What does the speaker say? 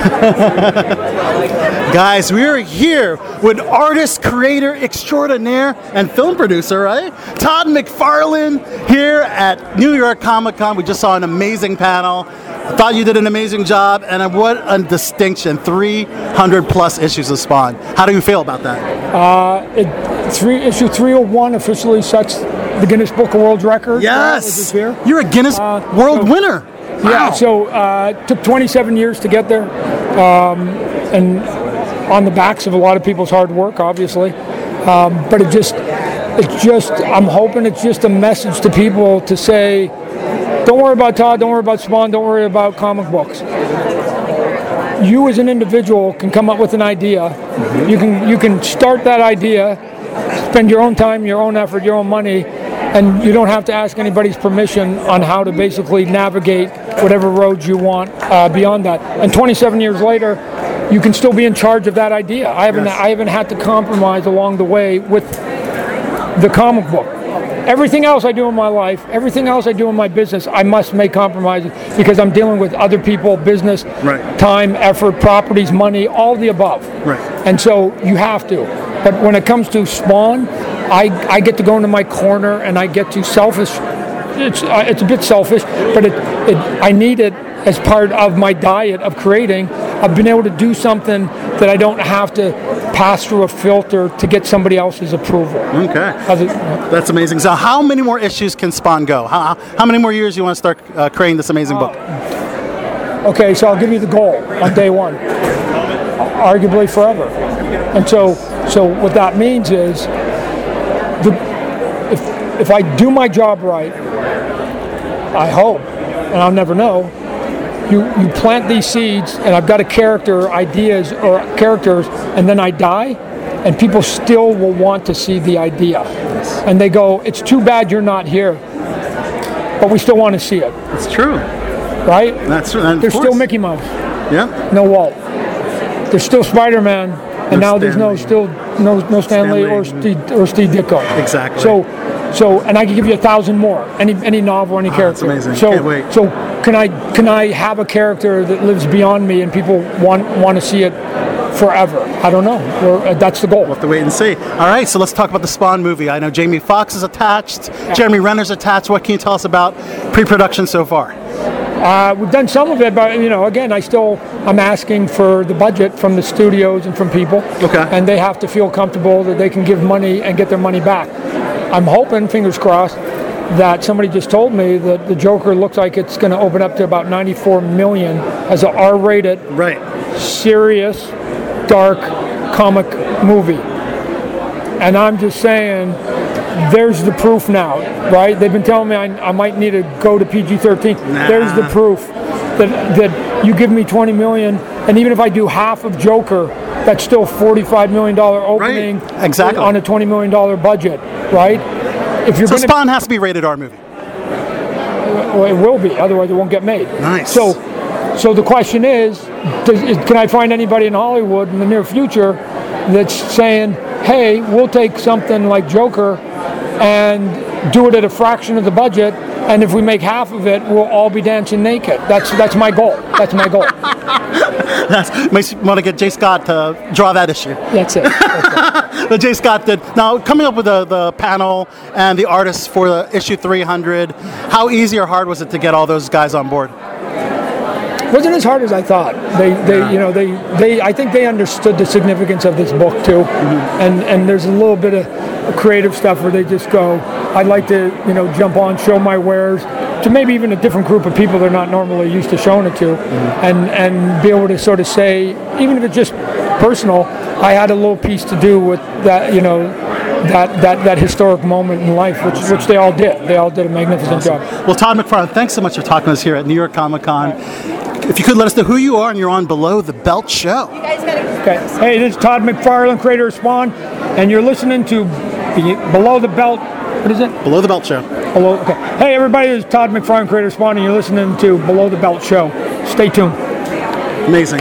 Guys, we are here with artist, creator extraordinaire, and film producer, right? Todd McFarlane here at New York Comic Con. We just saw an amazing panel. I thought you did an amazing job, and what a distinction 300 plus issues of Spawn. How do you feel about that? It, three, issue 301 officially sets the Guinness Book of World Records. uh, Yes! here. You're a Guinness Uh, World so- winner. Yeah, Wow. so uh, it took 27 years to get there, um, and on the backs of a lot of people's hard work, obviously. Um, but it just, it's just, I'm hoping it's just a message to people to say, don't worry about Todd, don't worry about Spawn, don't worry about comic books. You as an individual can come up with an idea. You can you can start that idea, spend your own time, your own effort, your own money, and you don't have to ask anybody's permission on how to basically navigate whatever roads you want uh, beyond that. And 27 years later, you can still be in charge of that idea. I haven't Yes. I haven't had to compromise along the way with the comic book. Everything else I do in my life, everything else I do in my business, I must make compromises because I'm dealing with other people, business, Right. time, effort, properties, money, all the above. Right. And so you have to. But when it comes to Spawn, I, I get to go into my corner and I get to selfish. It's, uh, it's a bit selfish, but it, it, I need it as part of my diet of creating. I've been able to do something that I don't have to pass through a filter to get somebody else's approval. Okay. It- That's amazing. So, how many more issues can Spawn go? How, how many more years do you want to start uh, creating this amazing book? Okay, so I'll give you the goal on day one. Arguably forever. And so, so what that means is, the, if if I do my job right, I hope, and I'll never know. You you plant these seeds, and I've got a character, ideas or characters, and then I die, and people still will want to see the idea, and they go, "It's too bad you're not here." But we still want to see it, It's true. right? That's true. And of There's still Mickey Mouse Yeah. no Walt. There's still Spider-Man, and No now there's no still no no Stan Lee Stan or Steve or Steve Ditko. Exactly. So, so and I can give you a thousand more. Any any novel, any character. Ah, amazing. So Can't wait. so can I can I have a character that lives beyond me and people want want to see it forever? I don't know. Uh, that's the goal. We'll have to wait and see. All right, so let's talk about the Spawn movie. I know Jamie Foxx is attached, Jeremy Renner's attached. What can you tell us about pre-production so far? Uh, we've done some of it, but you know, again, I still I'm asking for the budget from the studios and from people. Okay. And they have to feel comfortable that they can give money and get their money back. I'm hoping, fingers crossed, that somebody just told me that the Joker looks like it's going to open up to about 94 million as a R-rated, Right. serious, dark comic movie. And I'm just saying, there's the proof now, right? They've been telling me I, I might need to go to PG-13. There's the proof that that you give me 20 million, and even if I do half of Joker, that's still 45 million dollar opening Exactly. on a 20 million dollar budget, right? If you're So Spawn has to be rated R movie. well, it will be, otherwise it won't get made. Nice. So, so the question is, does, is, can I find anybody in Hollywood in the near future that's saying, "Hey, we'll take something like Joker and do it at a fraction of the budget, and if we make half of it, we'll all be dancing naked." That's that's my goal. That's my goal. That's want to get J. Scott to draw that issue. That's it. That's it. J. Scott did. Now, coming up with the, the panel and the artists for the issue 300, how easy or hard was it to get all those guys on board? Wasn't as hard as I thought. They, they, you know, they, they. I think they understood the significance of this book too, mm-hmm. and and there's a little bit of creative stuff where they just go, I'd like to, you know, jump on, show my wares to maybe even a different group of people they're not normally used to showing it to, mm-hmm. and and be able to sort of say, even if it's just personal, I had a little piece to do with that, you know. That, that, that historic moment in life, which, which they all did. They all did a magnificent job. Well, Todd McFarlane, thanks so much for talking to us here at New York Comic Con. If you could let us know who you are and you're on Below the Belt Show. Okay. Hey, this is Todd McFarlane, creator of Spawn, and you're listening to Below the Belt. What is it? Below the Belt Show. Below. Okay. Hey, everybody, this is Todd McFarlane, creator of Spawn, and you're listening to Below the Belt Show. Stay tuned. Amazing.